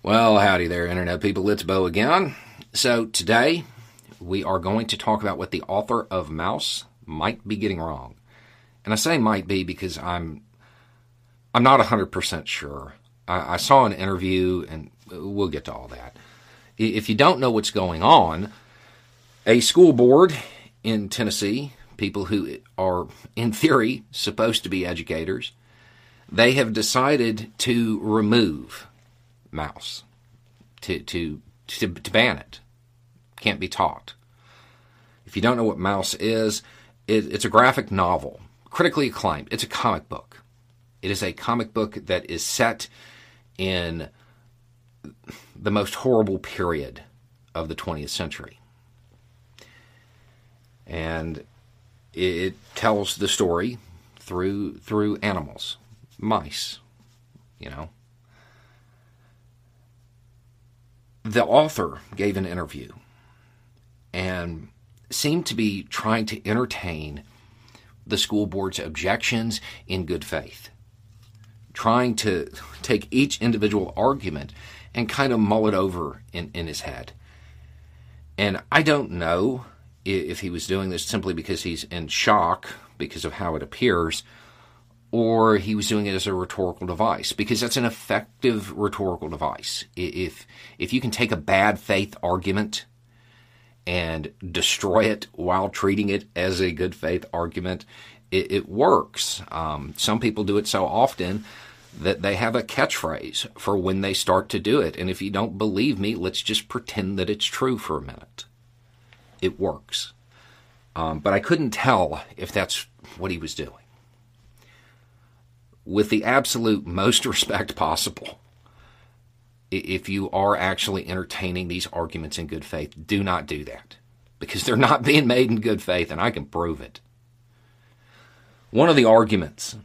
Well, howdy there, Internet people. It's Bo again. So, today we are going to talk about what the author of Maus might be getting wrong. And I say might be because I'm I'm not 100% sure. I, I saw an interview, and we'll get to all that. If you don't know what's going on, a school board in Tennessee, people who are, in theory, supposed to be educators, they have decided to remove Maus, to, to, to, to ban it. Can't be taught. If you don't know what Maus is, it, it's a graphic novel, critically acclaimed. It's a comic book. It is a comic book that is set in the most horrible period of the 20th century. And it tells the story through through animals, mice, you know. The author gave an interview and seemed to be trying to entertain the school board's objections in good faith, trying to take each individual argument and kind of mull it over in, in his head. And I don't know if he was doing this simply because he's in shock because of how it appears, or he was doing it as a rhetorical device because that's an effective rhetorical device. If if you can take a bad faith argument and destroy it while treating it as a good faith argument, it, it works. Um, some people do it so often that they have a catchphrase for when they start to do it. And if you don't believe me, let's just pretend that it's true for a minute. It works. Um, but I couldn't tell if that's what he was doing. With the absolute most respect possible, if you are actually entertaining these arguments in good faith, do not do that because they're not being made in good faith, and I can prove it. One of the arguments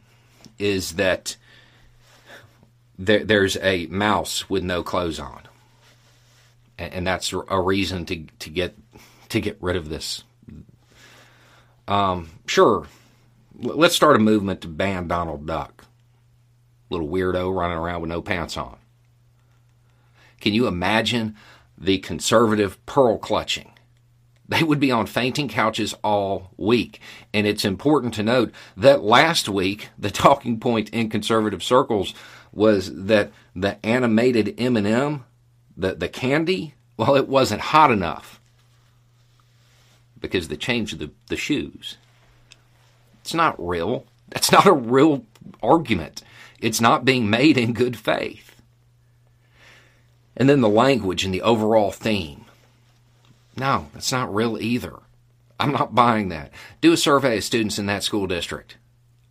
is that there, there's a mouse with no clothes on, and, and that's a reason to to get to get rid of this. Um, sure, let's start a movement to ban Donald Duck, little weirdo running around with no pants on. Can you imagine the conservative pearl clutching? They would be on fainting couches all week. And it's important to note that last week, the talking point in conservative circles was that the animated M&M, the, the candy, well, it wasn't hot enough because they changed the, the shoes. It's not real. That's not a real argument. It's not being made in good faith. And then the language and the overall theme. No, that's not real either. I'm not buying that. Do a survey of students in that school district.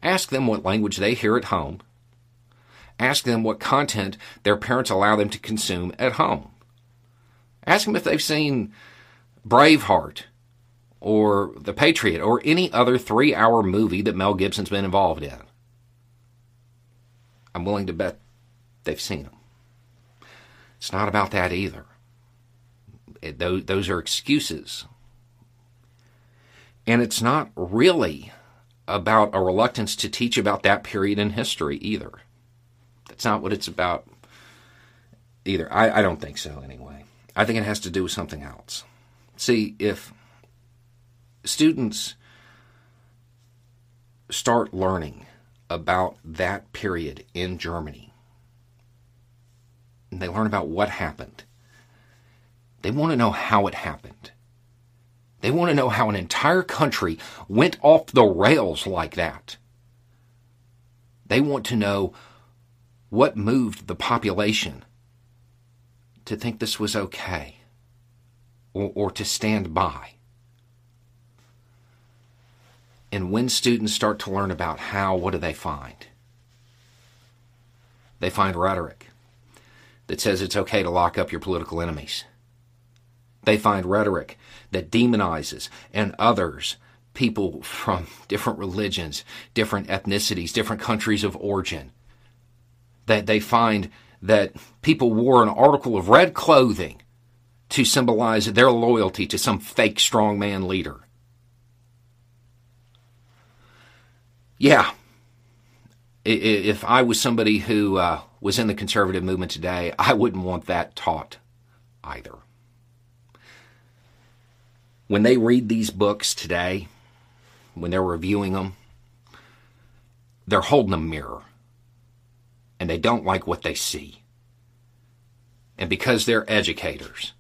Ask them what language they hear at home Ask them what content their parents allow them to consume at home. Ask them if they've seen Braveheart or The Patriot or any other three hour movie that Mel Gibson's been involved in. I'm willing to bet they've seen them. It's not about that either. It, those, those are excuses. And it's not really about a reluctance to teach about that period in history either. That's not what it's about either. I, I don't think so, anyway. I think it has to do with something else. See, if students start learning about that period in Germany, and they learn about what happened, they want to know how it happened. They want to know how an entire country went off the rails like that. They want to know what moved the population to think this was okay or, or to stand by? And when students start to learn about how, what do they find? They find rhetoric that says it's okay to lock up your political enemies. They find rhetoric that demonizes and others people from different religions, different ethnicities, different countries of origin that they find that people wore an article of red clothing to symbolize their loyalty to some fake strongman leader. Yeah, if I was somebody who uh, was in the conservative movement today, I wouldn't want that taught either. When they read these books today, when they're reviewing them, they're holding a mirror and they don't like what they see. And because they're educators,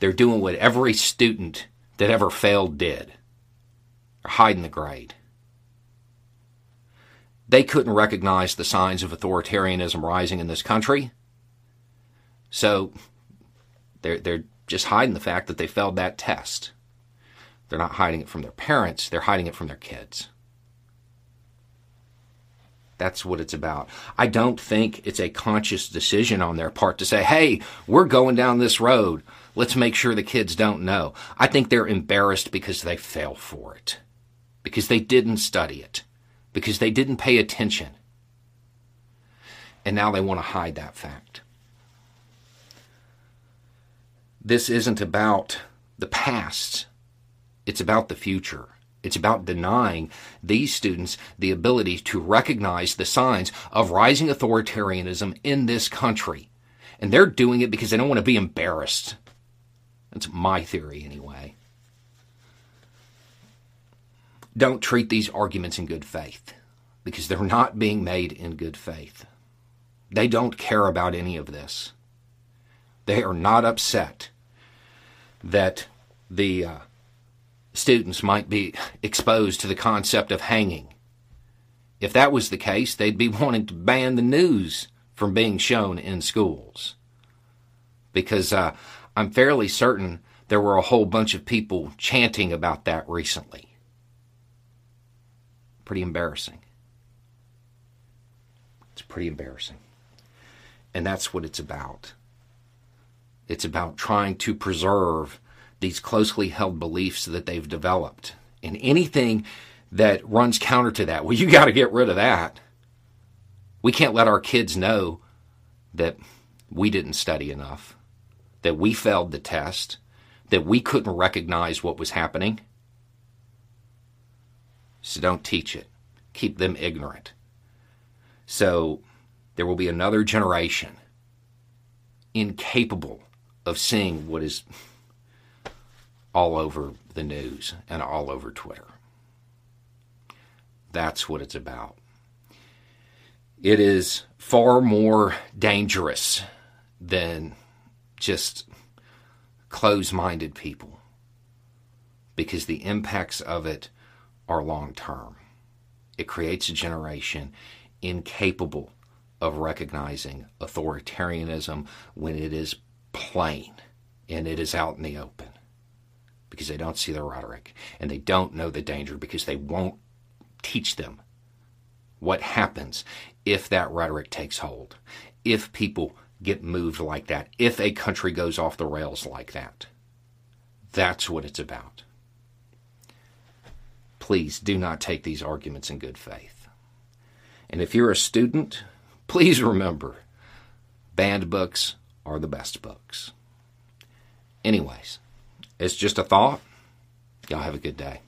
they're doing what every student that ever failed did. They're hiding the grade. They couldn't recognize the signs of authoritarianism rising in this country. So they're, they're just hiding the fact that they failed that test. They're not hiding it from their parents, they're hiding it from their kids. That's what it's about. I don't think it's a conscious decision on their part to say, hey, we're going down this road. Let's make sure the kids don't know. I think they're embarrassed because they fell for it, because they didn't study it because they didn't pay attention. And now they want to hide that fact. This isn't about the past, it's about the future. It's about denying these students the ability to recognize the signs of rising authoritarianism in this country. And they're doing it because they don't want to be embarrassed. That's my theory, anyway don't treat these arguments in good faith because they're not being made in good faith. They don't care about any of this. They are not upset that the uh, students might be exposed to the concept of hanging. If that was the case, they'd be wanting to ban the news from being shown in schools. Because uh, I'm fairly certain there were a whole bunch of people chanting about that recently. Pretty embarrassing. It's pretty embarrassing. And that's what it's about. It's about trying to preserve these closely held beliefs that they've developed. And anything that runs counter to that, well, you got to get rid of that. We can't let our kids know that we didn't study enough, that we failed the test, that we couldn't recognize what was happening. So don't teach it. Keep them ignorant. So there will be another generation incapable of seeing what is all over the news and all over Twitter. That's what it's about. It is far more dangerous than just close minded people because the impacts of it are long term. It creates a generation incapable of recognizing authoritarianism when it is plain and it is out in the open because they don't see the rhetoric and they don't know the danger because they won't teach them what happens if that rhetoric takes hold, if people get moved like that, if a country goes off the rails like that. That's what it's about please do not take these arguments in good faith. And if you're a student, please remember banned books are the best books. Anyways, it's just a thought. Y'all have a good day.